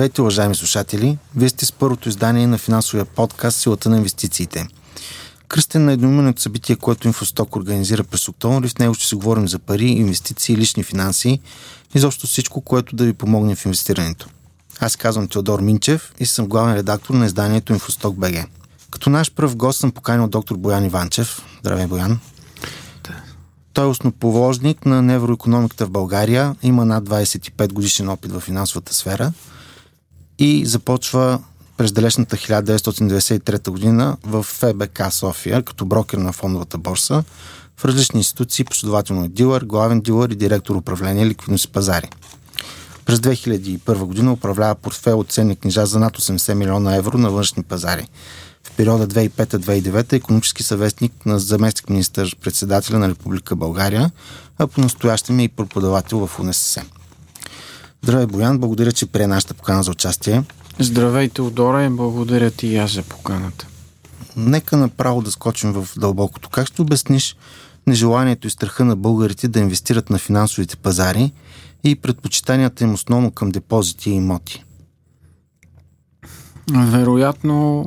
Здравейте, уважаеми слушатели! Вие сте с първото издание на финансовия подкаст Силата на инвестициите. Кръстен на едноминутно събитие, което Инфосток организира през октомври. В него ще си говорим за пари, инвестиции, лични финанси и заобщо всичко, което да ви помогне в инвестирането. Аз казвам Теодор Минчев и съм главен редактор на изданието Инфосток БГ. Като наш пръв гост съм поканил доктор Боян Иванчев. Здравей, Боян! Той е основоположник на невроекономиката в България, има над 25 годишен опит в финансовата сфера и започва през далечната 1993 година в ФБК София като брокер на фондовата борса в различни институции, последователно е дилър, главен дилър и директор управление ликвидност и пазари. През 2001 година управлява портфел от ценни книжа за над 80 милиона евро на външни пазари – в периода 2005-2009 е економически съветник на заместник министър председателя на Република България, а по настоящем е и преподавател в УНСС. Здравей, Боян, благодаря, че прие нашата покана за участие. Здравейте, Удора, и благодаря ти и аз за поканата. Нека направо да скочим в дълбокото. Как ще обясниш нежеланието и страха на българите да инвестират на финансовите пазари и предпочитанията им основно към депозити и имоти? Вероятно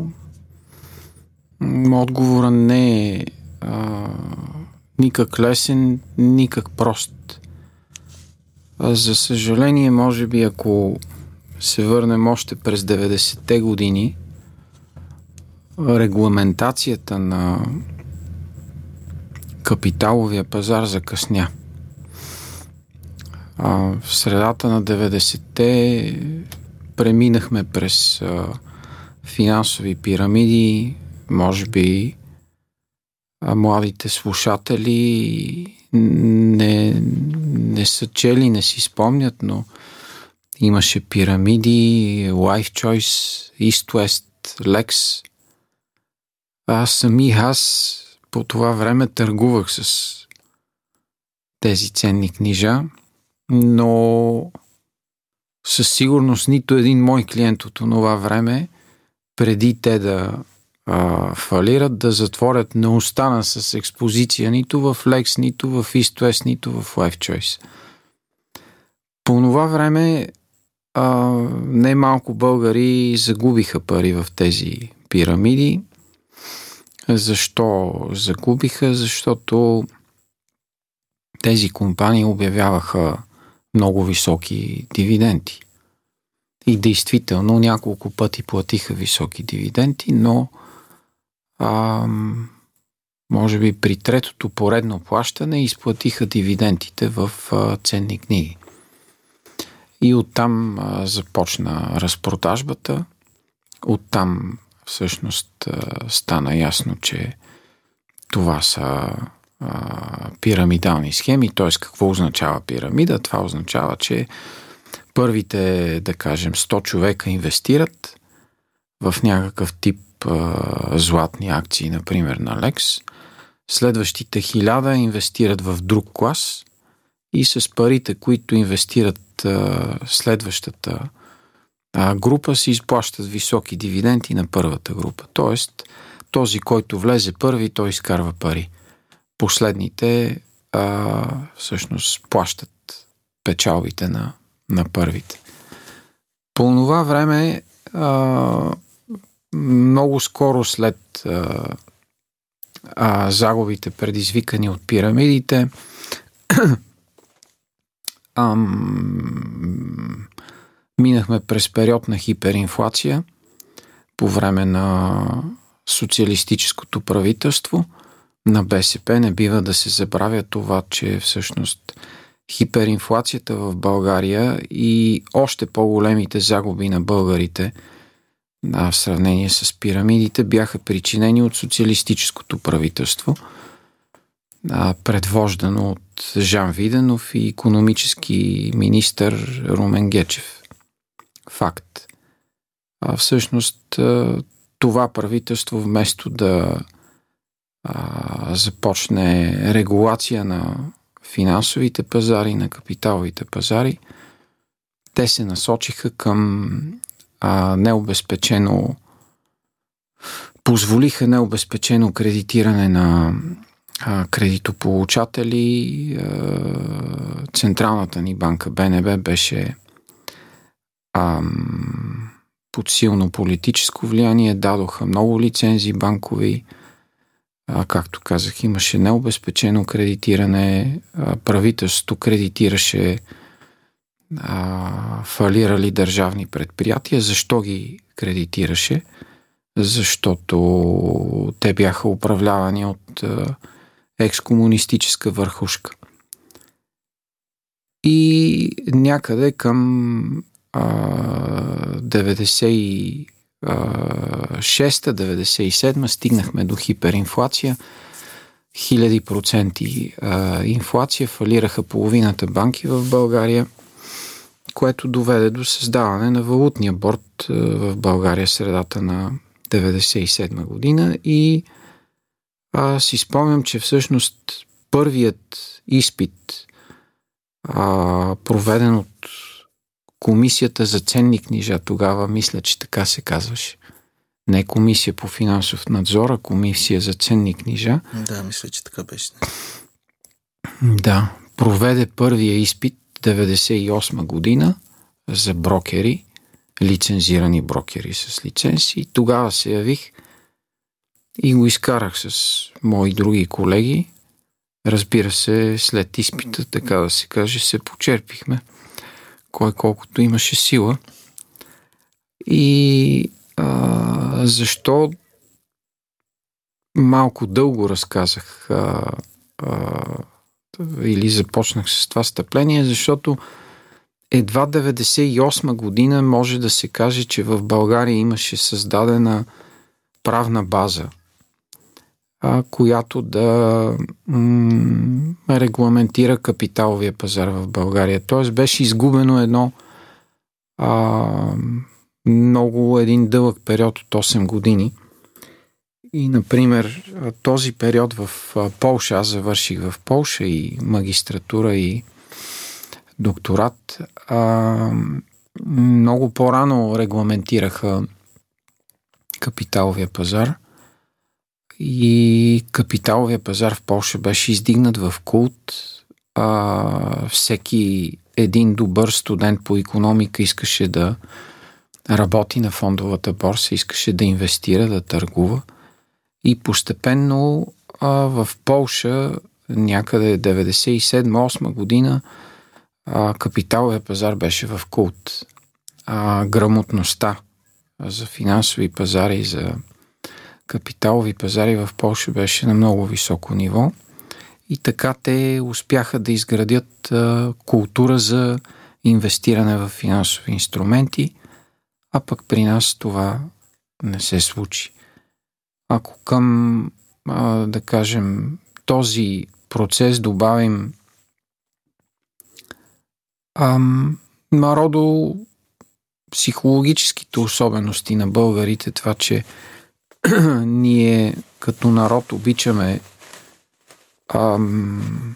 Отговора не е а, никак лесен, никак прост. За съжаление, може би, ако се върнем още през 90-те години, регламентацията на капиталовия пазар закъсня. А, в средата на 90-те преминахме през а, финансови пирамиди, може би а младите слушатели не, не са чели, не си спомнят, но имаше пирамиди, Life Choice, East West, Lex. Аз сами аз по това време търгувах с тези ценни книжа, но със сигурност нито един мой клиент от това време, преди те да а, фалират, да затворят, не остана с експозиция нито в Lex, нито в East West, нито в Life Choice. По това време а, не малко българи загубиха пари в тези пирамиди. Защо загубиха? Защото тези компании обявяваха много високи дивиденти. И действително няколко пъти платиха високи дивиденти, но а, може би при третото поредно плащане изплатиха дивидендите в а, ценни книги. И оттам а, започна разпродажбата. Оттам всъщност а, стана ясно, че това са а, пирамидални схеми. Т.е. какво означава пирамида? Това означава, че първите, да кажем, 100 човека инвестират в някакъв тип а, златни акции, например на Лекс. Следващите хиляда инвестират в друг клас и с парите, които инвестират а, следващата а, група, се изплащат високи дивиденти на първата група. Тоест, този, който влезе първи, той изкарва пари. Последните а, всъщност плащат печалбите на, на първите. По това време а, много скоро след а, а, загубите, предизвикани от пирамидите, ам, минахме през период на хиперинфлация по време на социалистическото правителство на БСП. Не бива да се забравя това, че всъщност хиперинфлацията в България и още по-големите загуби на българите – а, в сравнение с пирамидите, бяха причинени от социалистическото правителство, а, предвождано от Жан Виденов и економически министър Румен Гечев. Факт. А, всъщност това правителство вместо да а, започне регулация на финансовите пазари, на капиталовите пазари, те се насочиха към а, необезпечено позволиха необезпечено кредитиране на а, кредитополучатели. А, Централната ни банка БНБ беше ам, под силно политическо влияние, дадоха много лицензии банкови, а, както казах, имаше необезпечено кредитиране, а, правителството кредитираше а, фалирали държавни предприятия. Защо ги кредитираше? Защото те бяха управлявани от а, екскомунистическа върхушка. И някъде към 96-97 стигнахме до хиперинфлация. Хиляди проценти инфлация, фалираха половината банки в България, което доведе до създаване на валутния борт в България средата на 97 година и а, си спомням, че всъщност първият изпит, а, проведен от Комисията за ценни книжа, тогава мисля, че така се казваше. Не комисия по финансов надзор, а комисия за ценни книжа. Да, мисля, че така беше. Да, проведе първия изпит 98 година за брокери, лицензирани брокери с лицензи. Тогава се явих и го изкарах с мои други колеги. Разбира се, след изпита, така да се каже, се почерпихме кой колкото имаше сила. И а, защо малко дълго разказах а, а, или започнах с това стъпление, защото едва 98 година може да се каже, че в България имаше създадена правна база – която да м- регламентира капиталовия пазар в България. Тоест беше изгубено едно а, много един дълъг период от 8 години. И, например, този период в Полша, аз завърших в Полша и магистратура и докторат, а, много по-рано регламентираха капиталовия пазар – и капиталовия пазар в Польша беше издигнат в култ. А, всеки един добър студент по економика искаше да работи на фондовата борса, искаше да инвестира, да търгува. И постепенно а, в Полша някъде 97-8 година а, капиталовия пазар беше в култ. А, грамотността за финансови пазари, за капиталови пазари в Польша беше на много високо ниво и така те успяха да изградят а, култура за инвестиране в финансови инструменти, а пък при нас това не се случи. Ако към, да кажем, този процес добавим ам, народо психологическите особености на българите, това, че ние като народ обичаме ам,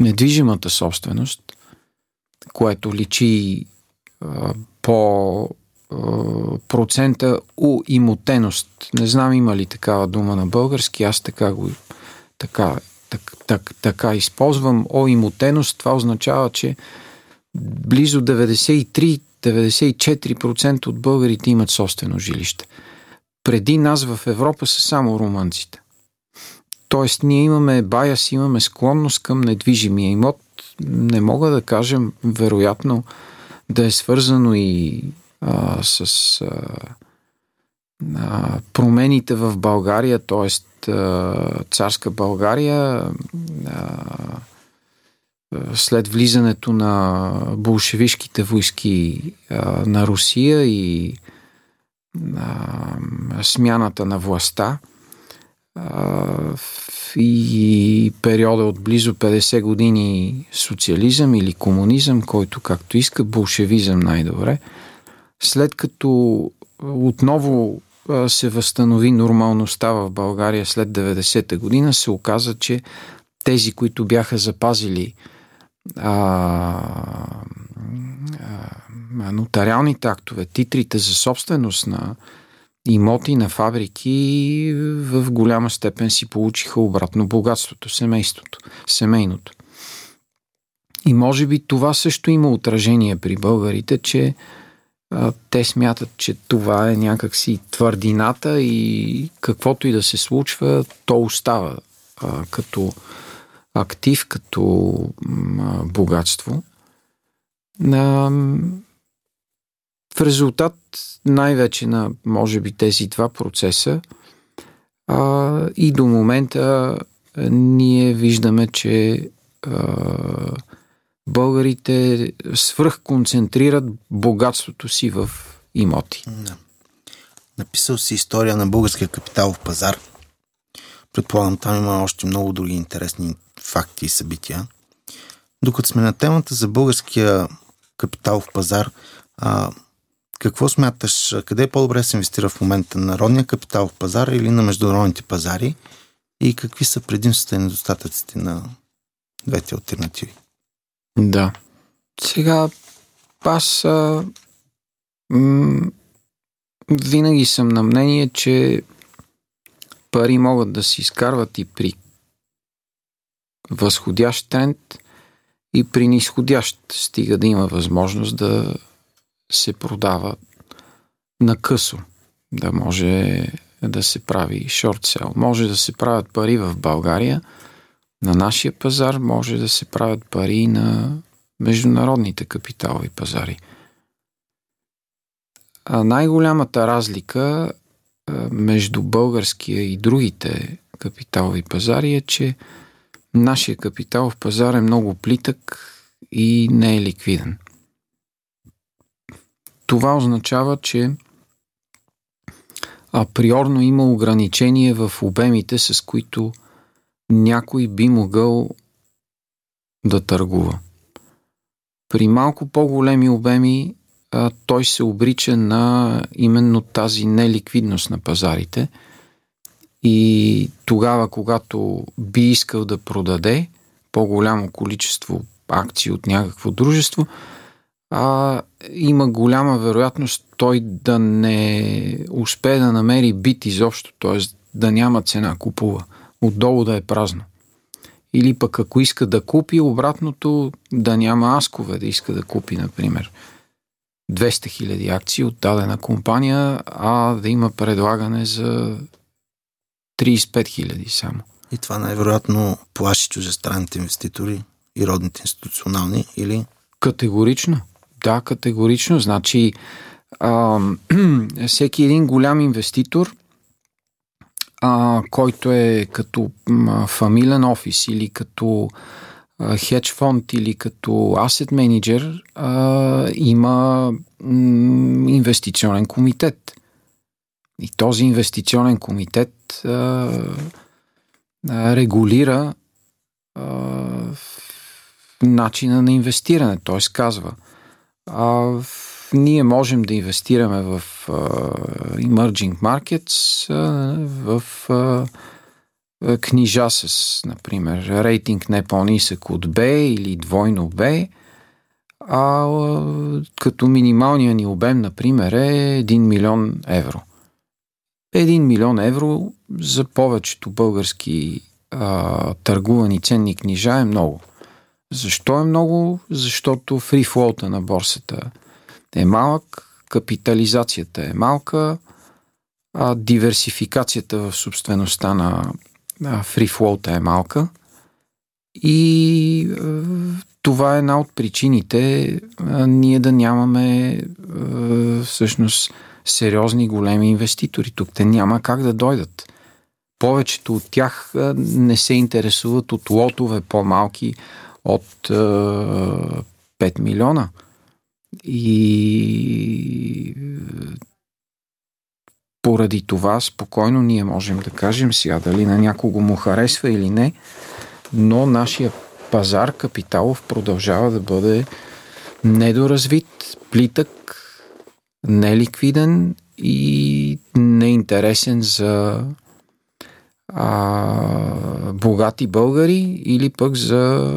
недвижимата собственост, което личи а, по процента у имотеност. Не знам има ли такава дума на български, аз така го така, так, так, така използвам. О имотеност, това означава, че близо 93-94% от българите имат собствено жилище преди нас в Европа са само румънците. Тоест, ние имаме баяс, имаме склонност към недвижимия имот. Не мога да кажем, вероятно, да е свързано и с а, а, промените в България, т.е. царска България, а, след влизането на болшевишките войски а, на Русия и а, смяната на властта а, и периода от близо 50 години социализъм или комунизъм, който както иска, болшевизъм най-добре, след като отново се възстанови нормалността в България след 90-та година, се оказа, че тези, които бяха запазили а, нотариалните актове, титрите за собственост на имоти на фабрики в голяма степен си получиха обратно богатството, семейството, семейното. И може би това също има отражение при българите, че а, те смятат, че това е някакси твърдината и каквото и да се случва, то остава а, като актив, като а, богатство. А, в резултат най-вече на, може би, тези два процеса а, и до момента ние виждаме, че а, българите свръхконцентрират богатството си в имоти. Да. Написал си история на българския капиталов пазар. Предполагам, там има още много други интересни факти и събития. Докато сме на темата за българския капиталов пазар, а, какво смяташ, къде е по-добре се инвестира в момента? На народния капиталов пазар или на международните пазари? И какви са предимствата и недостатъците на двете альтернативи? Да. Сега аз а, м- винаги съм на мнение, че пари могат да се изкарват и при възходящ тренд и при нисходящ стига да има възможност да се продава на късо, да може да се прави шорт сел. Може да се правят пари в България, на нашия пазар, може да се правят пари на международните капиталови пазари. А най-голямата разлика между българския и другите капиталови пазари е, че нашия капиталов пазар е много плитък и не е ликвиден. Това означава, че априорно има ограничение в обемите, с които някой би могъл да търгува. При малко по-големи обеми а, той се обрича на именно тази неликвидност на пазарите и тогава, когато би искал да продаде по-голямо количество акции от някакво дружество, а, има голяма вероятност той да не успее да намери бит изобщо, т.е. да няма цена, купува. Отдолу да е празно. Или пък ако иска да купи, обратното да няма аскове да иска да купи, например. 200 000 акции от дадена компания, а да има предлагане за 35 000 само. И това най-вероятно плаши чужестранните инвеститори и родните институционални или? Категорично. Да, категорично. Значи, а, всеки един голям инвеститор, а, който е като фамилен офис или като хедж фонд или като асет менеджер, има м, инвестиционен комитет. И този инвестиционен комитет а, регулира а, начина на инвестиране. Т.е. казва – а, ние можем да инвестираме в а, emerging markets, а, в а, книжа с, например, рейтинг не по-нисък от B или двойно B, а като минималният ни обем, например, е 1 милион евро. 1 милион евро за повечето български а, търгувани ценни книжа е много. Защо е много? Защото фрифлоута на борсата е малък, капитализацията е малка, а диверсификацията в собствеността на фрифлоута е малка. И е, това е една от причините е, ние да нямаме е, всъщност сериозни големи инвеститори. Тук те няма как да дойдат. Повечето от тях не се интересуват от лотове по-малки, от е, 5 милиона. И поради това спокойно ние можем да кажем сега дали на някого му харесва или не, но нашия пазар капиталов продължава да бъде недоразвит, плитък, неликвиден и неинтересен за а, богати българи или пък за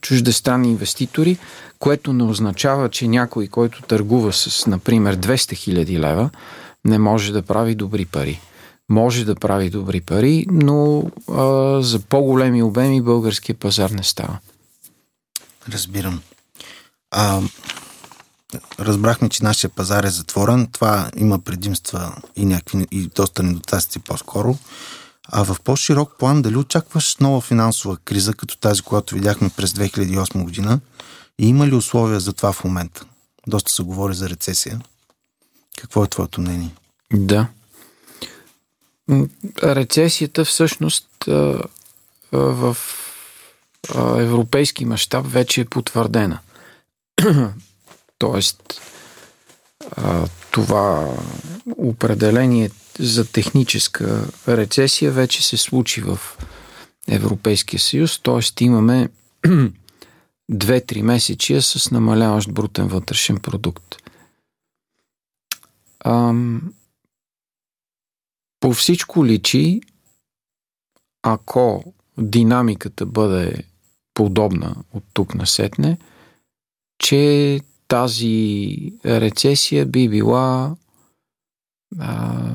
чуждестранни инвеститори, което не означава, че някой, който търгува с, например, 200 000 лева, не може да прави добри пари. Може да прави добри пари, но а, за по-големи обеми българския пазар не става. Разбирам. А, разбрахме, че нашия пазар е затворен. Това има предимства и някакви и доста недостатъци по-скоро. А в по-широк план, дали очакваш нова финансова криза, като тази, която видяхме през 2008 година? И има ли условия за това в момента? Доста се говори за рецесия. Какво е твоето мнение? Да. Рецесията всъщност в европейски мащаб вече е потвърдена. Тоест, това определение за техническа рецесия вече се случи в Европейския съюз, т.е. имаме 2-3 месечия с намаляващ брутен вътрешен продукт. Ам, по всичко личи, ако динамиката бъде подобна от тук на сетне, че тази рецесия би била а,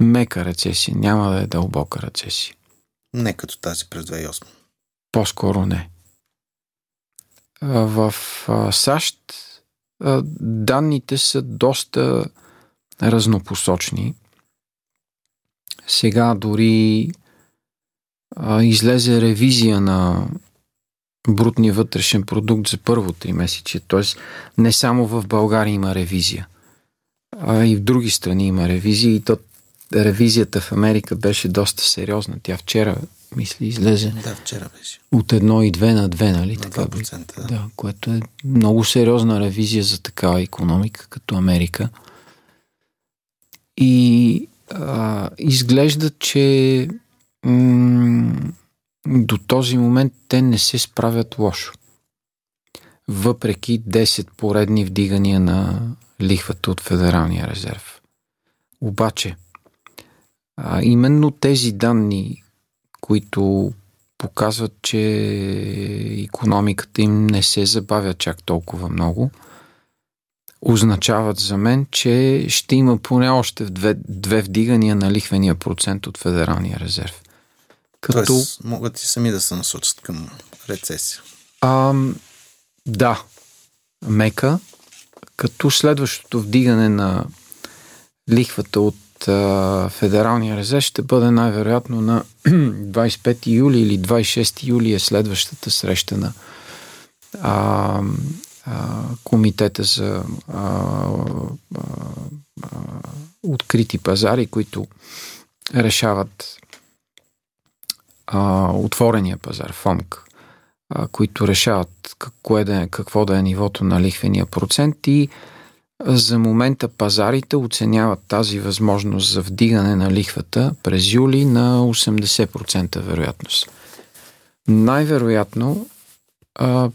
мека рецесия, няма да е дълбока рецесия. Не като тази през 2008. По-скоро не. В САЩ данните са доста разнопосочни. Сега дори излезе ревизия на брутния вътрешен продукт за първо три месече. Т.е. не само в България има ревизия, а и в други страни има ревизия. И то ревизията в Америка беше доста сериозна. Тя вчера, мисли, излезе. Да, вчера беше. От 1 и 2 на 2, нали? На така, 2%, да. да. Което е много сериозна ревизия за такава економика като Америка. И а, изглежда, че м- до този момент те не се справят лошо. Въпреки 10 поредни вдигания на лихвата от Федералния резерв. Обаче, а, именно тези данни, които показват, че економиката им не се забавя чак толкова много, означават за мен, че ще има поне още две, две вдигания на лихвения процент от Федералния резерв. Като... Тоест, могат и сами да се насочат към рецесия. А, да, мека, като следващото вдигане на лихвата от а, Федералния резерв ще бъде най-вероятно на 25 юли или 26 юли е следващата среща на а, а, Комитета за а, а, а, открити пазари, които решават а, отворения пазар, ФОМК, а, които решават какво, е какво да е нивото на лихвения процент и за момента пазарите оценяват тази възможност за вдигане на лихвата през юли на 80% вероятност. Най-вероятно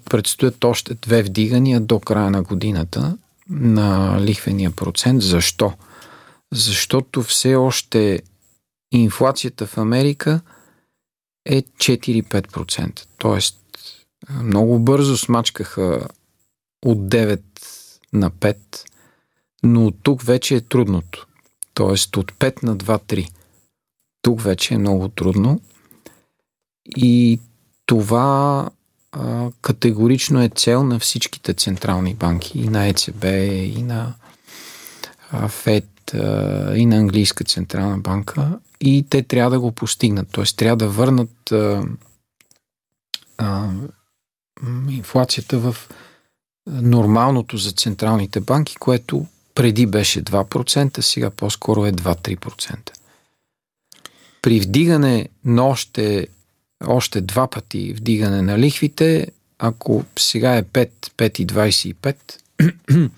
предстоят още две вдигания до края на годината на лихвения процент. Защо? Защото все още инфлацията в Америка – е 4-5%. Тоест, много бързо смачкаха от 9 на 5, но тук вече е трудното. Тоест, от 5 на 2-3. Тук вече е много трудно. И това а, категорично е цел на всичките централни банки, и на ЕЦБ, и на а, ФЕД, и на Английска централна банка, и те трябва да го постигнат. Т.е. трябва да върнат а, а, инфлацията в нормалното за централните банки, което преди беше 2%, сега по-скоро е 2-3%. При вдигане на още, още два пъти вдигане на лихвите, ако сега е 5, 5,25,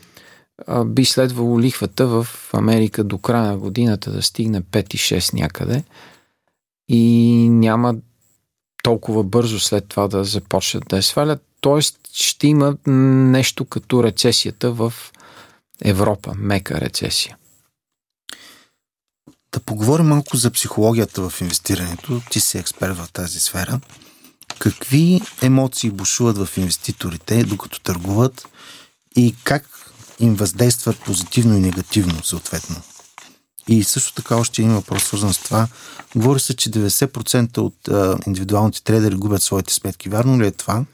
би следвало лихвата в Америка до края на годината да стигне 5 и 6 някъде и няма толкова бързо след това да започнат да я свалят. Тоест ще има нещо като рецесията в Европа, мека рецесия. Да поговорим малко за психологията в инвестирането. Ти си експерт в тази сфера. Какви емоции бушуват в инвеститорите, докато търгуват и как им въздействат позитивно и негативно, съответно. И също така още един въпрос, свързан с това. Говори се, че 90% от а, индивидуалните трейдери губят своите сметки. Вярно ли е това?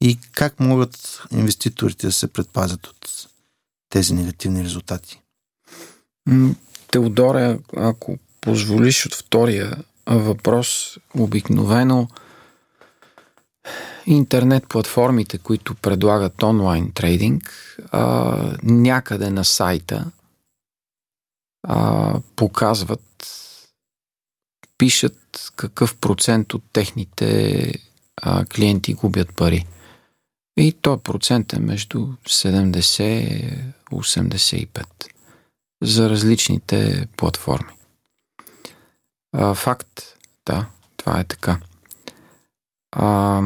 и как могат инвеститорите да се предпазят от тези негативни резултати? Теодоре, ако позволиш от втория въпрос, обикновено интернет платформите, които предлагат онлайн трейдинг, а, някъде на сайта а, показват, пишат какъв процент от техните а, клиенти губят пари. И то процент е между 70 и 85 за различните платформи. А, факт, да, това е така. А,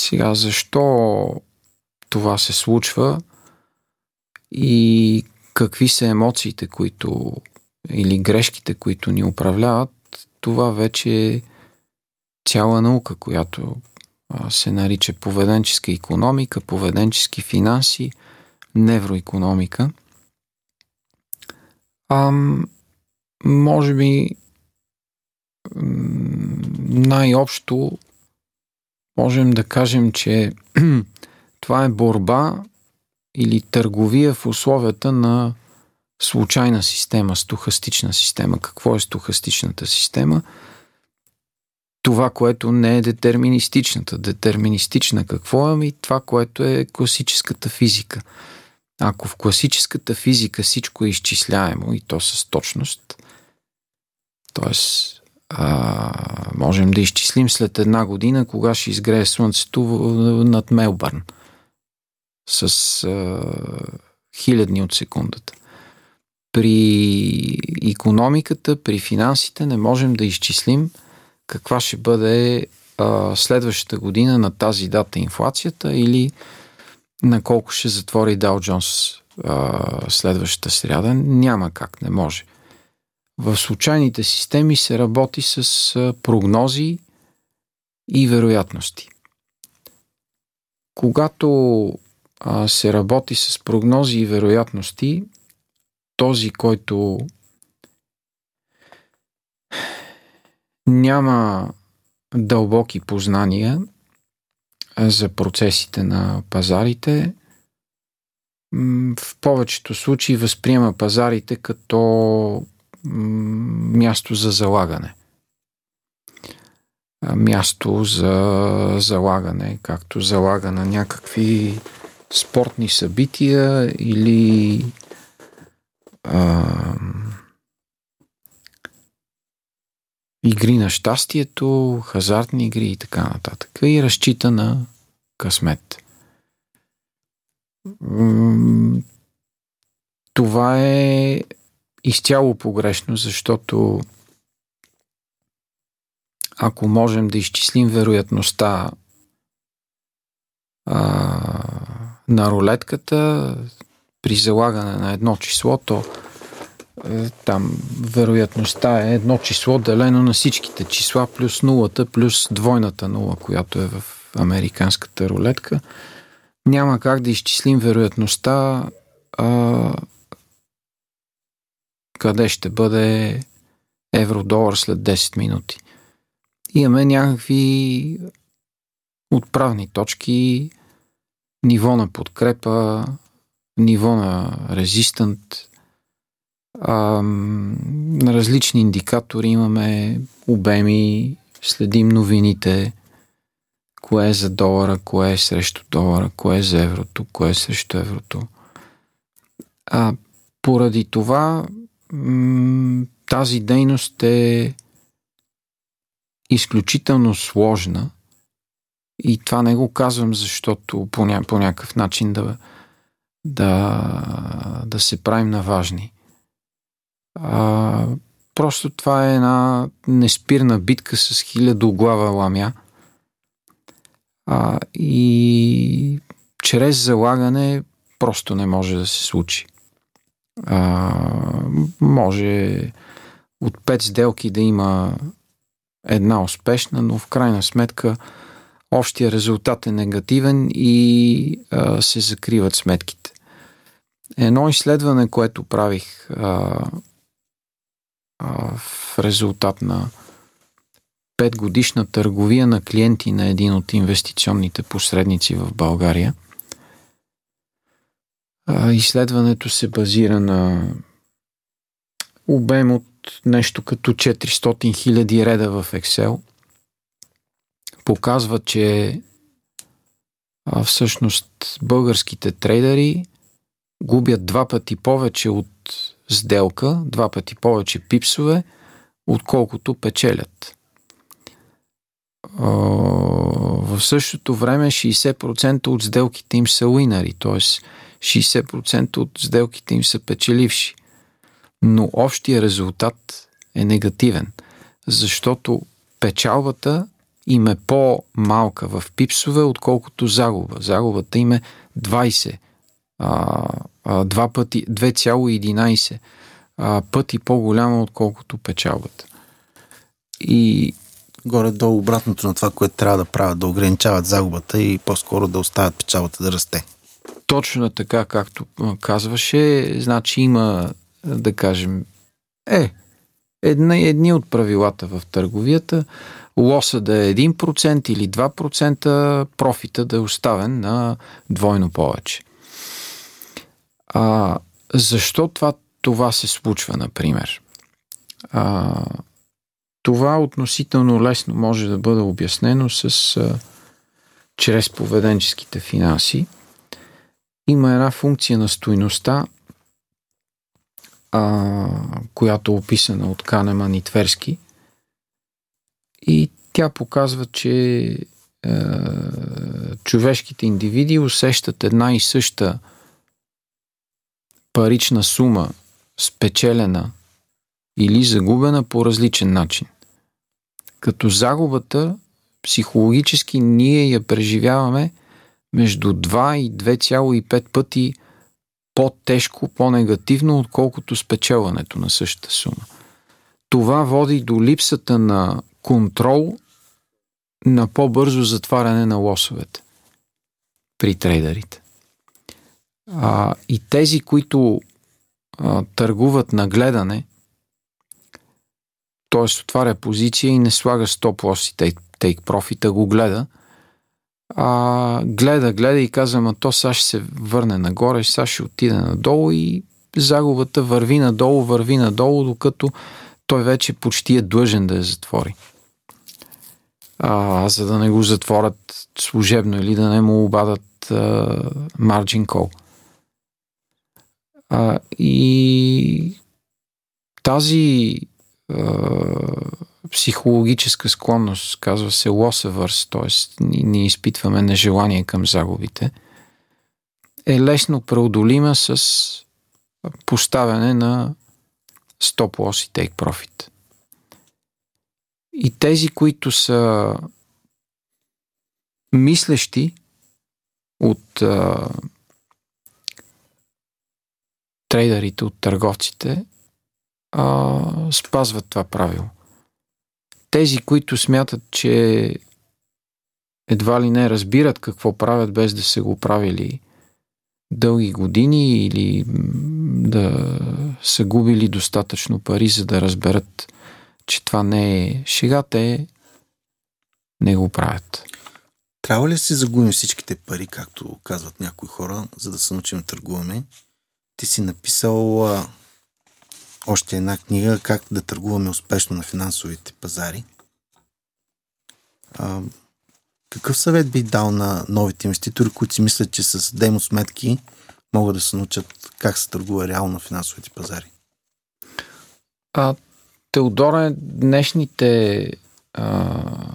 сега, защо това се случва и какви са емоциите, които или грешките, които ни управляват, това вече е цяла наука, която се нарича поведенческа економика, поведенчески финанси, невроекономика. А, може би най-общо можем да кажем, че това е борба или търговия в условията на случайна система, стохастична система. Какво е стохастичната система? Това, което не е детерминистичната. Детерминистична какво е? Ами това, което е класическата физика. Ако в класическата физика всичко е изчисляемо и то с точност, т.е. можем да изчислим след една година кога ще изгрее Слънцето над Мелбърн с а, хилядни от секундата. При економиката, при финансите не можем да изчислим каква ще бъде а, следващата година на тази дата инфлацията или на колко ще затвори Dow Jones а, следващата сряда. Няма как, не може. В случайните системи се работи с а, прогнози и вероятности. Когато а, се работи с прогнози и вероятности, този, който няма дълбоки познания за процесите на пазарите, в повечето случаи възприема пазарите като място за залагане. Място за залагане, както залага на някакви спортни събития или игри на щастието, хазартни игри и така нататък. И разчита на късмет. Това е изцяло погрешно, защото ако можем да изчислим вероятността а, на рулетката при залагане на едно число, то там вероятността е едно число делено на всичките числа плюс нулата плюс двойната нула, която е в американската рулетка. Няма как да изчислим вероятността а, къде ще бъде евро-долар след 10 минути. Имаме някакви отправни точки, ниво на подкрепа, ниво на резистант, на различни индикатори имаме обеми, следим новините, кое е за долара, кое е срещу долара, кое е за еврото, кое е срещу еврото. А, поради това тази дейност е изключително сложна и това не го казвам, защото по, ня- по някакъв начин да, да, да се правим на важни. А, просто това е една неспирна битка с хилядоглава ламя. А, и чрез залагане просто не може да се случи. А, може от пет сделки да има една успешна, но в крайна сметка общия резултат е негативен и а, се закриват сметките. Едно изследване, което правих а, в резултат на петгодишна търговия на клиенти на един от инвестиционните посредници в България. Изследването се базира на обем от нещо като 400 000 реда в Excel. Показва, че а, всъщност българските трейдери губят два пъти повече от сделка, два пъти повече пипсове, отколкото печелят. В същото време 60% от сделките им са уинари, т.е. 60% от сделките им са печеливши. Но общия резултат е негативен, защото печалбата им е по-малка в пипсове, отколкото загуба. Загубата им е 20, а, а, 2 пъти, 2,11 а, пъти по-голяма, отколкото печалбата. И горе-долу обратното на това, което трябва да правят, да ограничават загубата и по-скоро да оставят печалбата да расте. Точно така, както казваше, значи има, да кажем, е, едни, едни от правилата в търговията, лоса да е 1% или 2%, профита да е оставен на двойно повече. А, защо това, това се случва, например? А, това относително лесно може да бъде обяснено с, а, чрез поведенческите финанси. Има една функция на стойността, а, която е описана от Канеман и Тверски. И тя показва, че е, човешките индивиди усещат една и съща парична сума, спечелена или загубена по различен начин. Като загубата, психологически ние я преживяваме между 2 и 2,5 пъти по-тежко, по-негативно, отколкото спечелването на същата сума. Това води до липсата на контрол на по-бързо затваряне на лосовете при трейдерите. А, и тези, които а, търгуват на гледане, т.е. отваря позиция и не слага стоп лос и take, take а го гледа, а, гледа, гледа и казва, ма то сега ще се върне нагоре, сега ще отиде надолу и загубата върви надолу, върви надолу, докато той вече почти е длъжен да я затвори. А, за да не го затворят служебно или да не му обадат а, margin call. А, и тази а, психологическа склонност, казва се loss т.е. ние изпитваме нежелание към загубите, е лесно преодолима с поставяне на стоп loss и take profit. И тези, които са мислещи от а, трейдерите, от търговците, а, спазват това правило. Тези, които смятат, че едва ли не разбират какво правят без да се го правили дълги години или да са губили достатъчно пари, за да разберат, че това не е шега, те не го правят. Трябва ли да си загубим всичките пари, както казват някои хора, за да се научим да търгуваме? Ти си написал а, още една книга как да търгуваме успешно на финансовите пазари. А, какъв съвет би дал на новите инвеститори, които си мислят, че с демо сметки могат да се научат как се търгува реално на финансовите пазари? А, Теодора, днешните а,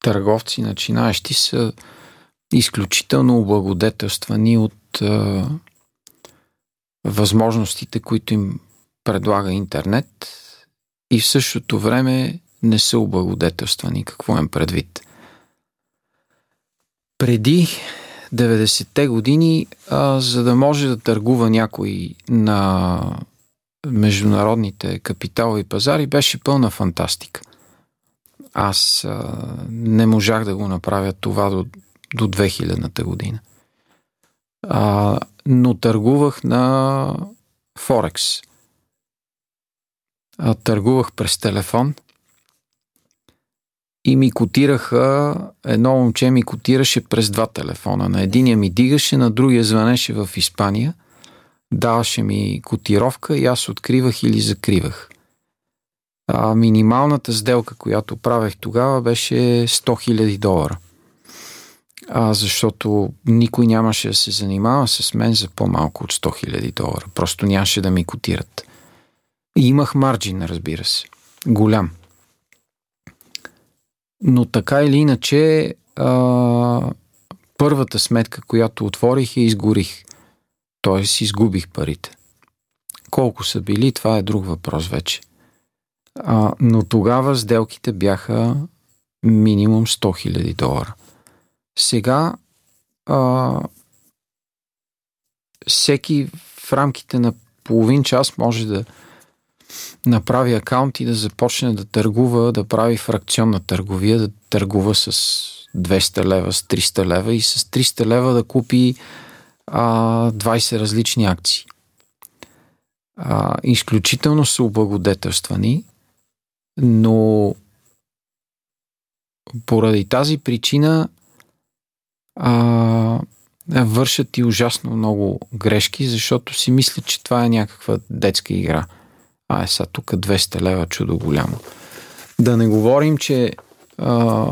търговци, начинаещи са изключително облагодетелствани от а, възможностите, които им предлага интернет и в същото време не са облагодетелствани. Какво им предвид? Преди 90-те години, а, за да може да търгува някой на международните капиталови пазари, беше пълна фантастика. Аз а, не можах да го направя това до, до 2000-та година. А, но търгувах на Форекс. А, търгувах през телефон и ми котираха, едно момче ми котираше през два телефона. На единия ми дигаше, на другия звънеше в Испания, даваше ми котировка и аз откривах или закривах. А, минималната сделка, която правех тогава, беше 100 000 долара. А, защото никой нямаше да се занимава с мен за по-малко от 100 000 долара. Просто нямаше да ми котират. И имах марджин, разбира се. Голям. Но така или иначе, а, първата сметка, която отворих, я изгорих. Тоест, изгубих парите. Колко са били, това е друг въпрос вече. А, но тогава сделките бяха минимум 100 000 долара. Сега а, всеки в рамките на половин час може да направи акаунт и да започне да търгува, да прави фракционна търговия, да търгува с 200 лева, с 300 лева и с 300 лева да купи а, 20 различни акции. А, изключително са облагодетелствани, но поради тази причина а, вършат и ужасно много грешки, защото си мислят, че това е някаква детска игра. А е сега тук 200 лева чудо голямо. Да не говорим, че а,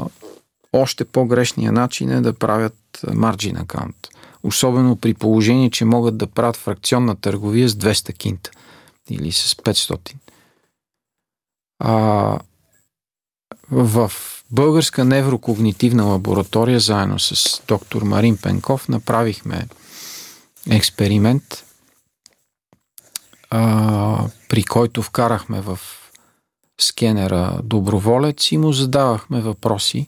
още по-грешния начин е да правят марджин акаунт. Особено при положение, че могат да правят фракционна търговия с 200 кинта или с 500. А, в Българска неврокогнитивна лаборатория, заедно с доктор Марин Пенков, направихме експеримент, а, при който вкарахме в скенера доброволец и му задавахме въпроси,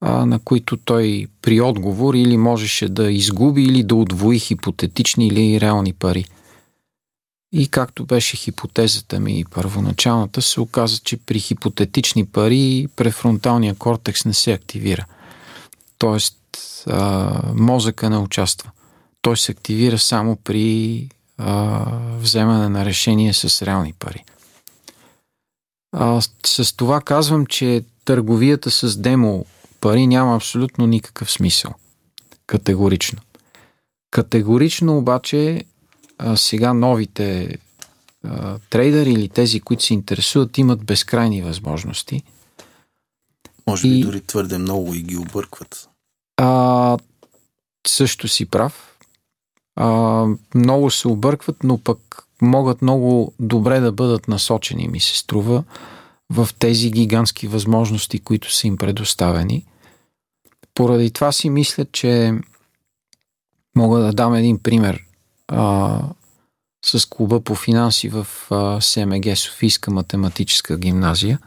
а, на които той при отговор или можеше да изгуби, или да отвои хипотетични или реални пари – и както беше хипотезата ми първоначалната, се оказа, че при хипотетични пари префронталния кортекс не се активира. Тоест, а, мозъка не участва. Той се активира само при а, вземане на решение с реални пари. А, с това казвам, че търговията с демо пари няма абсолютно никакъв смисъл. Категорично. Категорично обаче а, сега новите а, трейдери или тези, които се интересуват, имат безкрайни възможности. Може би и, дори твърде много и ги объркват. А, също си прав. А, много се объркват, но пък могат много добре да бъдат насочени, ми се струва, в тези гигантски възможности, които са им предоставени. Поради това си мисля, че мога да дам един пример а, с клуба по финанси в а, СМГ Софийска математическа гимназия.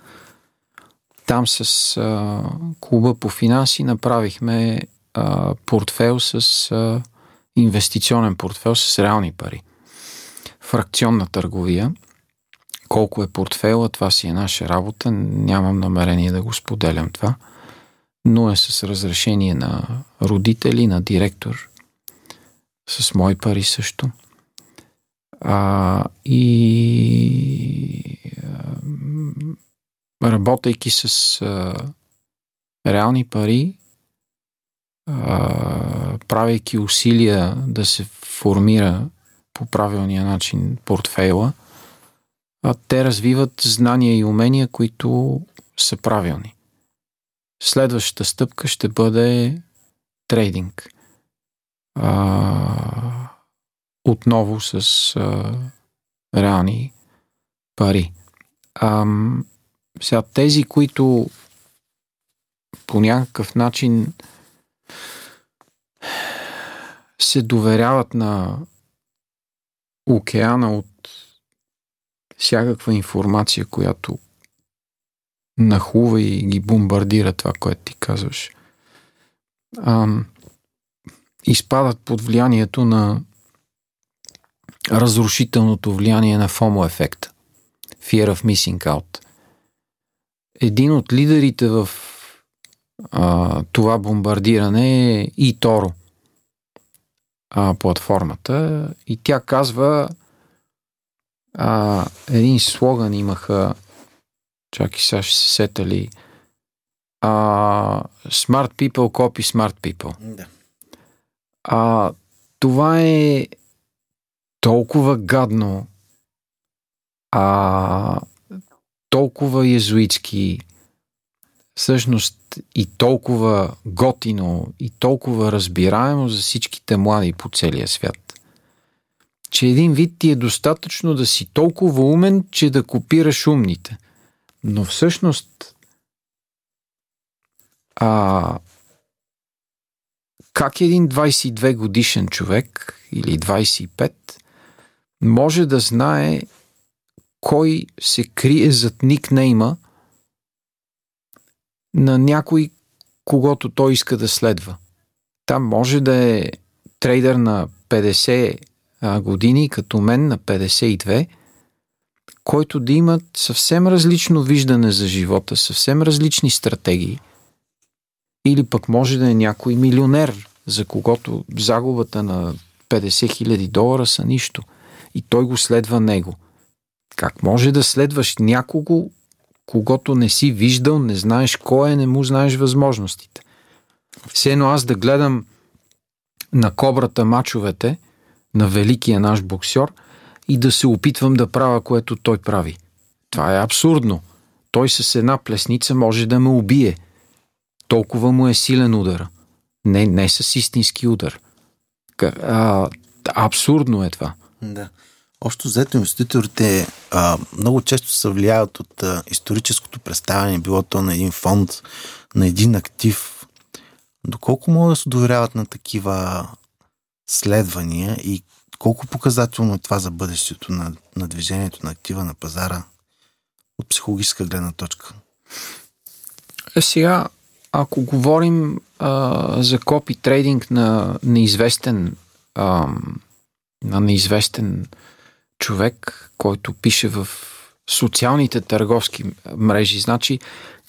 Там с а, клуба по финанси направихме а, портфел с а, инвестиционен портфел с реални пари. Фракционна търговия. Колко е портфела, това си е наша работа. Нямам намерение да го споделям това. Но е с разрешение на родители, на директор с мои пари също. А, и а, работейки с а, реални пари, а, правейки усилия да се формира по правилния начин портфейла, а те развиват знания и умения, които са правилни. Следващата стъпка ще бъде трейдинг – а, отново с а, реални пари. А, сега тези, които по някакъв начин се доверяват на океана от всякаква информация, която нахува и ги бомбардира това, което ти казваш. Ам, изпадат под влиянието на разрушителното влияние на FOMO ефекта. Fear of Missing Out. Един от лидерите в а, това бомбардиране е и Торо а, платформата и тя казва а, един слоган имаха чак и сега ще се сетали а, smart people copy smart people. Да. А, това е толкова гадно, а, толкова езуитски, всъщност и толкова готино, и толкова разбираемо за всичките млади по целия свят. Че един вид ти е достатъчно да си толкова умен, че да копираш умните. Но всъщност а, как един 22 годишен човек или 25 може да знае кой се крие зад никнейма на някой, когато той иска да следва. Там може да е трейдър на 50 години, като мен на 52, който да имат съвсем различно виждане за живота, съвсем различни стратегии. Или пък може да е някой милионер, за когото загубата на 50 000 долара са нищо. И той го следва него. Как може да следваш някого, когато не си виждал, не знаеш кой е, не му знаеш възможностите? Все едно аз да гледам на кобрата мачовете, на великия наш боксер и да се опитвам да правя, което той прави. Това е абсурдно. Той с една плесница може да ме убие. Толкова му е силен удар. Не, не с истински удар. А, абсурдно е това. Да. Общо взето инвеститорите а, много често се влияят от а, историческото представяне, било то на един фонд, на един актив. Доколко могат да се доверяват на такива следвания и колко показателно е това за бъдещето на, на движението на актива на пазара от психологическа гледна точка? Е, сега, ако говорим а, за копи трейдинг на неизвестен а, на неизвестен човек, който пише в социалните търговски мрежи. Значи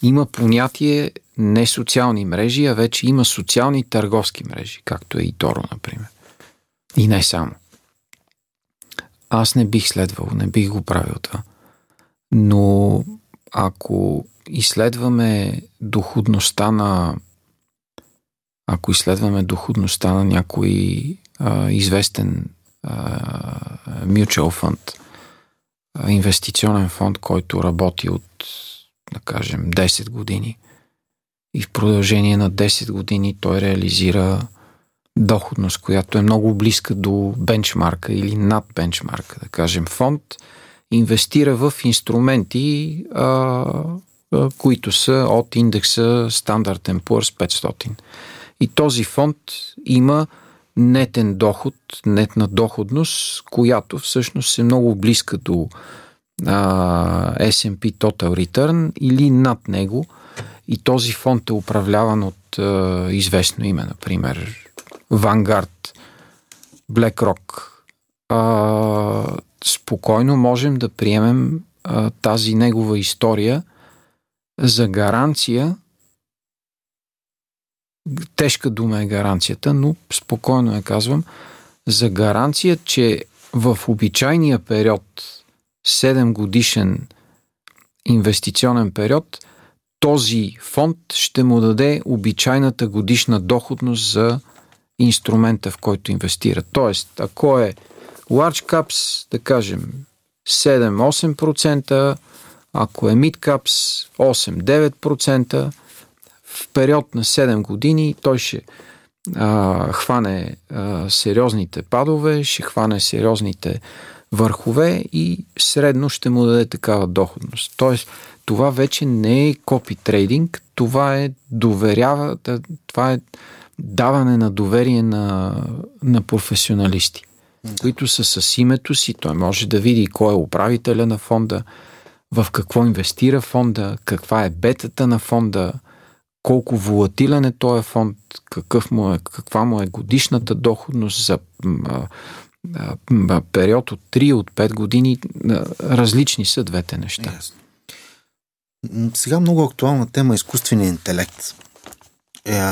има понятие не социални мрежи, а вече има социални търговски мрежи, както е и Торо, например. И не само. Аз не бих следвал, не бих го правил това. Но ако изследваме доходността на ако изследваме доходността на някой а, известен mutual фонд, инвестиционен фонд, който работи от, да кажем, 10 години. И в продължение на 10 години той реализира доходност, която е много близка до бенчмарка или над бенчмарка. Да кажем, фонд инвестира в инструменти, а, които са от индекса Standard Poor's 500. И този фонд има нетен доход, нетна доходност, която всъщност е много близка до а, S&P Total Return или над него и този фонд е управляван от а, известно име, например Vanguard, BlackRock. А, спокойно можем да приемем а, тази негова история за гаранция тежка дума е гаранцията, но спокойно я казвам, за гаранция, че в обичайния период, 7 годишен инвестиционен период, този фонд ще му даде обичайната годишна доходност за инструмента, в който инвестира. Тоест, ако е large caps, да кажем 7-8%, ако е mid caps 8-9%, в период на 7 години той ще а, хване а, сериозните падове, ще хване сериозните върхове и средно ще му даде такава доходност. Тоест, това вече не е копи трейдинг, това е доверява, това е даване на доверие на, на професионалисти, да. които са с името си. Той може да види кой е управителя на фонда, в какво инвестира фонда, каква е бетата на фонда, колко волатилен е този фонд, какъв му е, каква му е годишната доходност за а, а, период от 3 от 5 години. Различни са двете неща. Yes. Сега много актуална тема е изкуствения интелект. Е,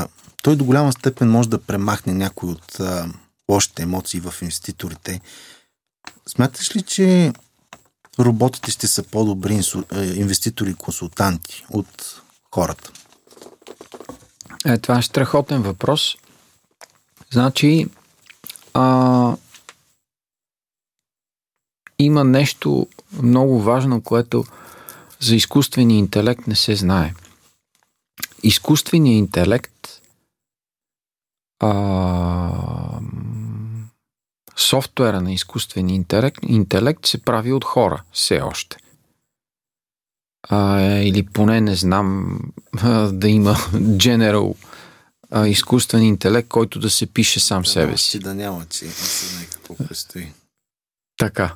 той до голяма степен може да премахне някои от а, лошите емоции в инвеститорите. Смяташ ли, че роботите ще са по-добри инвеститори и консултанти от хората? Е, това е страхотен въпрос. Значи, а, има нещо много важно, което за изкуствения интелект не се знае. Изкуственият интелект а, софтуера на изкуствения интелект, интелект се прави от хора, все още. А, или поне не знам а, да има general а, изкуствен интелект, който да се пише сам да, себе си. Да няма, че какво предстои. Така.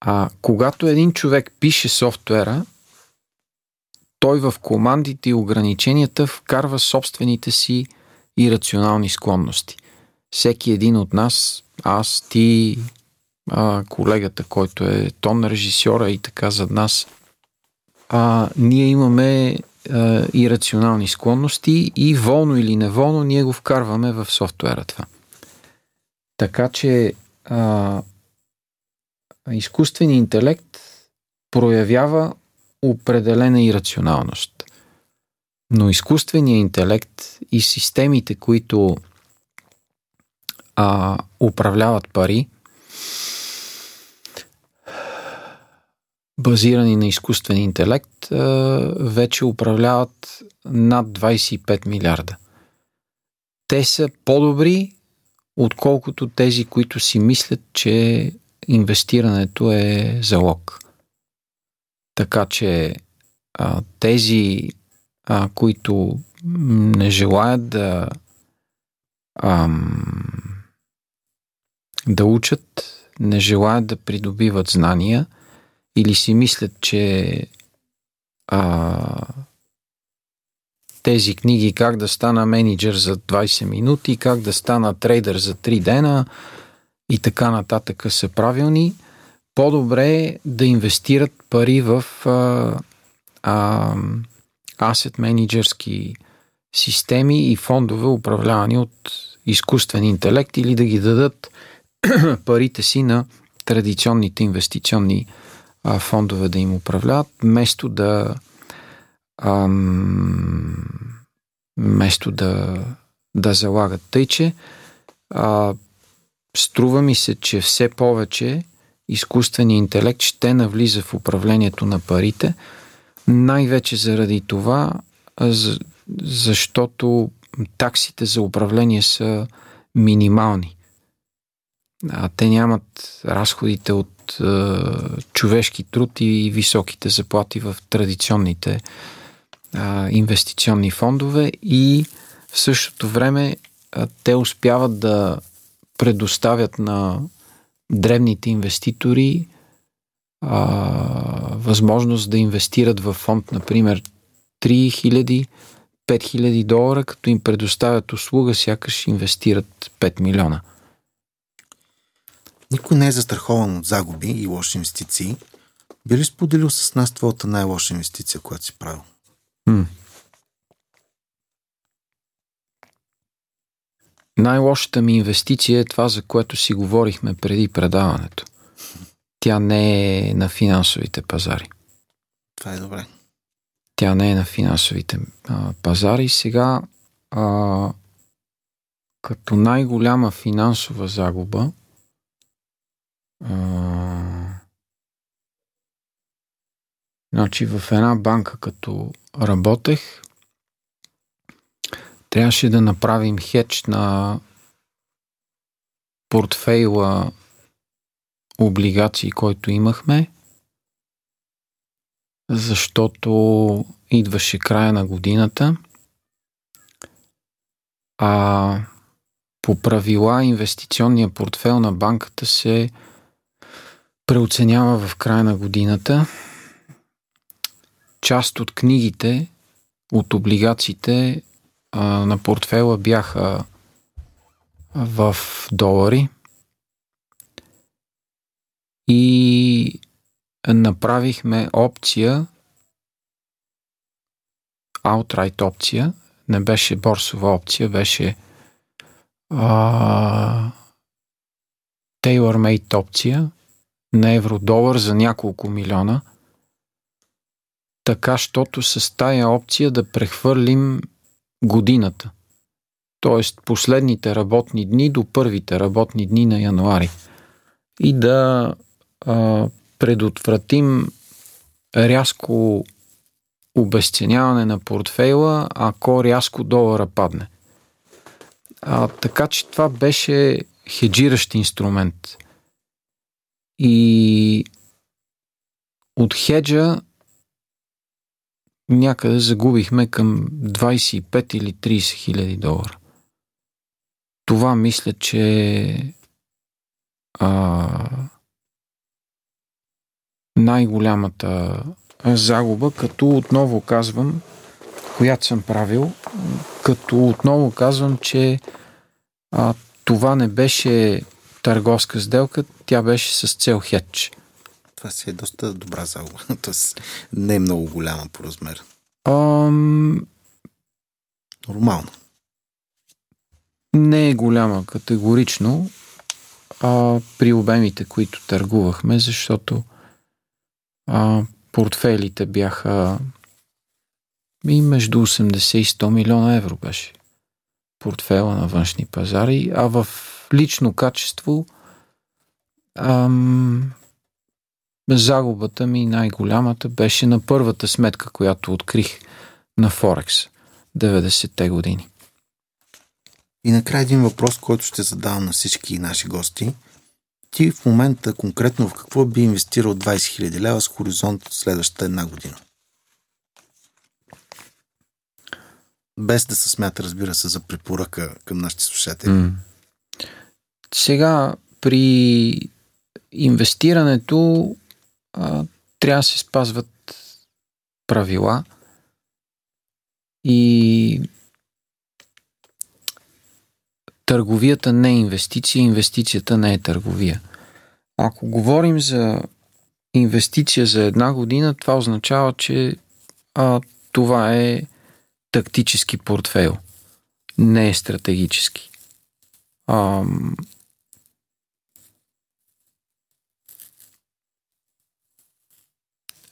А когато един човек пише софтуера, той в командите и ограниченията вкарва собствените си ирационални склонности. Всеки един от нас, аз, ти, а, колегата, който е тон режисьора и така зад нас, а, ние имаме а, ирационални склонности и волно или неволно ние го вкарваме в софтуера това. Така че а, изкуственият интелект проявява определена ирационалност. Но изкуственият интелект и системите, които а, управляват пари, базирани на изкуствен интелект, а, вече управляват над 25 милиарда. Те са по-добри, отколкото тези, които си мислят, че инвестирането е залог. Така че а, тези, а, които не желаят да ам, да учат, не желаят да придобиват знания или си мислят, че а, тези книги как да стана менеджер за 20 минути, как да стана трейдер за 3 дена и така нататък са правилни, по-добре е да инвестират пари в а, а, асет менеджерски системи и фондове, управлявани от изкуствен интелект или да ги дадат парите си на традиционните инвестиционни а, фондове да им управляват, вместо да вместо да, да залагат. Тъй, че а, струва ми се, че все повече изкуственият интелект ще навлиза в управлението на парите, най-вече заради това, защото таксите за управление са минимални. А те нямат разходите от е, човешки труд и високите заплати в традиционните е, инвестиционни фондове и в същото време е, те успяват да предоставят на древните инвеститори а, възможност да инвестират в фонд, например, 3000 5000 долара, като им предоставят услуга, сякаш инвестират 5 милиона. Никой не е застрахован от загуби и лоши инвестиции. Би ли споделил с нас твоята най-лоша инвестиция, която си правил? М. Най-лошата ми инвестиция е това, за което си говорихме преди предаването. Тя не е на финансовите пазари. Това е добре. Тя не е на финансовите а, пазари. Сега, а, като най-голяма финансова загуба, а, значи в една банка, като работех, трябваше да направим хедж на портфейла облигации, който имахме защото идваше края на годината, а по правила инвестиционния портфел на банката се преоценява в края на годината. Част от книгите, от облигациите а, на портфела бяха в долари и направихме опция, outright опция, не беше борсова опция, беше а, tailor-made опция на евро-долар за няколко милиона, така, щото с тая опция да прехвърлим годината. Тоест последните работни дни до първите работни дни на януари. И да а, предотвратим рязко обесценяване на портфейла, ако рязко долара падне. А, така че това беше хеджиращ инструмент. И от хеджа някъде загубихме към 25 или 30 хиляди долара. Това мисля, че а, най-голямата загуба, като отново казвам, която съм правил, като отново казвам, че а, това не беше търговска сделка, тя беше с цел хедж. Това си е доста добра загуба. Тоест не е много голяма по размер. Ам... Нормално. Не е голяма категорично а, при обемите, които търгувахме, защото а, портфелите бяха и между 80 и 100 милиона евро беше портфела на външни пазари, а в лично качество ам, загубата ми най-голямата беше на първата сметка, която открих на Форекс 90-те години. И накрая един въпрос, който ще задавам на всички наши гости. Ти в момента конкретно в какво би инвестирал 20 000 лева с хоризонт следващата една година? Без да се смята, разбира се, за препоръка към нашите слушатели. Mm. Сега при инвестирането а, трябва да се спазват правила и търговията не е инвестиция, инвестицията не е търговия. Ако говорим за инвестиция за една година, това означава, че а, това е тактически портфейл, не е стратегически. Ам,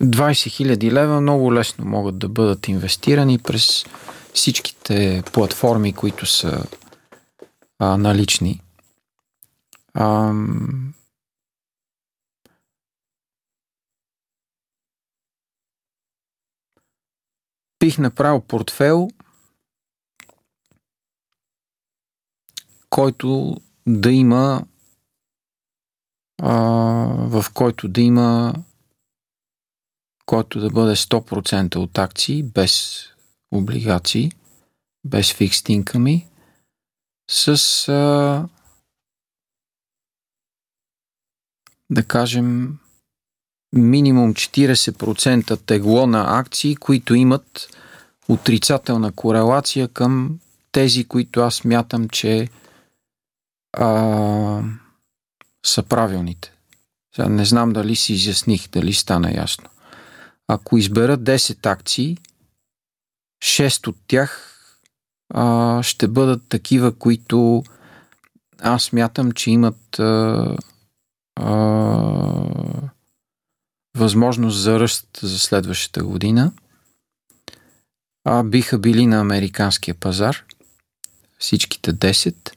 20 000 лева много лесно могат да бъдат инвестирани през всичките платформи, които са а, налични. Ам... Бих направил портфел, който да има а, в който да има който да бъде 100% от акции, без облигации, без фикст инками, с а, да кажем минимум 40% тегло на акции, които имат отрицателна корелация към тези, които аз мятам, че а, са правилните. Сега не знам дали си изясних, дали стана ясно. Ако избера 10 акции, 6 от тях а, ще бъдат такива, които аз мятам, че имат а, а, възможност за ръст за следващата година. А, биха били на американския пазар, всичките 10.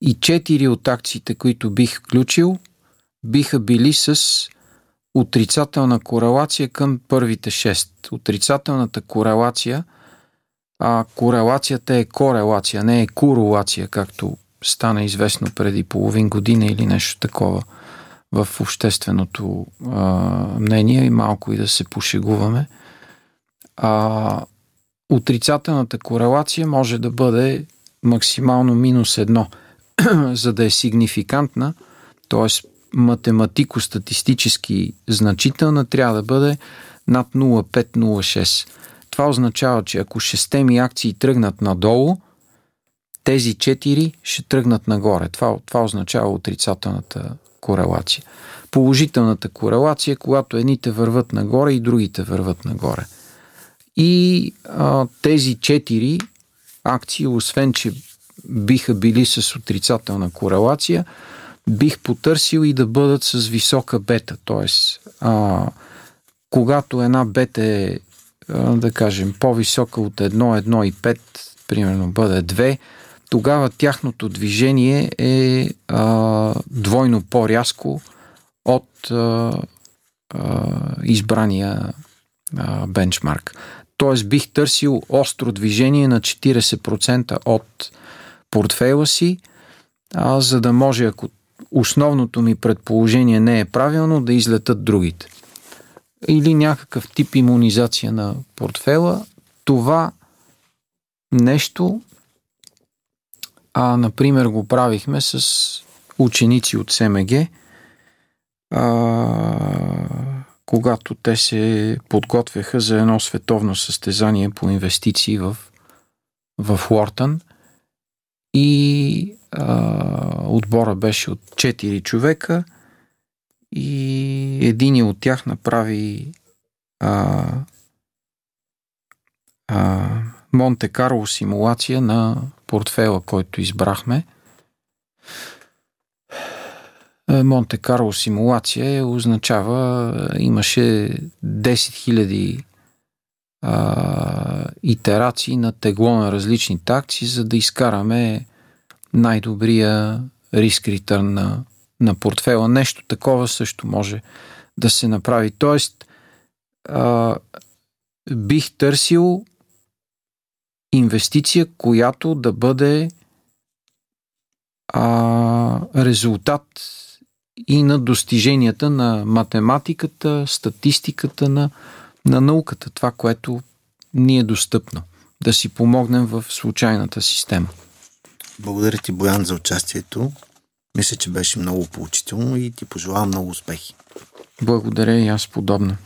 И 4 от акциите, които бих включил, биха били с отрицателна корелация към първите 6. Отрицателната корелация, а корелацията е корелация, не е корелация, както стана известно преди половин година или нещо такова в общественото а, мнение и малко и да се пошегуваме. А, отрицателната корелация може да бъде максимално минус едно, за да е сигнификантна, т.е математико-статистически значителна, трябва да бъде над 0,5-0,6. Това означава, че ако 6 ми акции тръгнат надолу, тези 4 ще тръгнат нагоре. Това, това означава отрицателната корелация. Положителната корелация когато едните върват нагоре и другите върват нагоре. И а, тези 4 акции, освен че биха били с отрицателна корелация, бих потърсил и да бъдат с висока бета. Тоест, а, когато една бета е, да кажем, по-висока от 1, 1 и 5, примерно бъде 2, тогава тяхното движение е а, двойно по-рязко от а, а, избрания а, бенчмарк. Тоест бих търсил остро движение на 40% от портфейла си, а, за да може, ако основното ми предположение не е правилно, да излетат другите. Или някакъв тип иммунизация на портфела. Това нещо, а, например, го правихме с ученици от СМГ, а, когато те се подготвяха за едно световно състезание по инвестиции в, в Уортън. И отбора беше от 4 човека и един от тях направи а, а, Монте Карло симулация на портфела, който избрахме. Е, Монте Карло симулация означава, имаше 10 000 а, итерации на тегло на различните акции, за да изкараме най-добрия риск ритърн на, на портфела. Нещо такова също може да се направи. Тоест, а, бих търсил инвестиция, която да бъде а, резултат и на достиженията на математиката, статистиката, на, на науката, това, което ни е достъпно. Да си помогнем в случайната система. Благодаря ти, Боян, за участието. Мисля, че беше много поучително и ти пожелавам много успехи. Благодаря и аз подобно.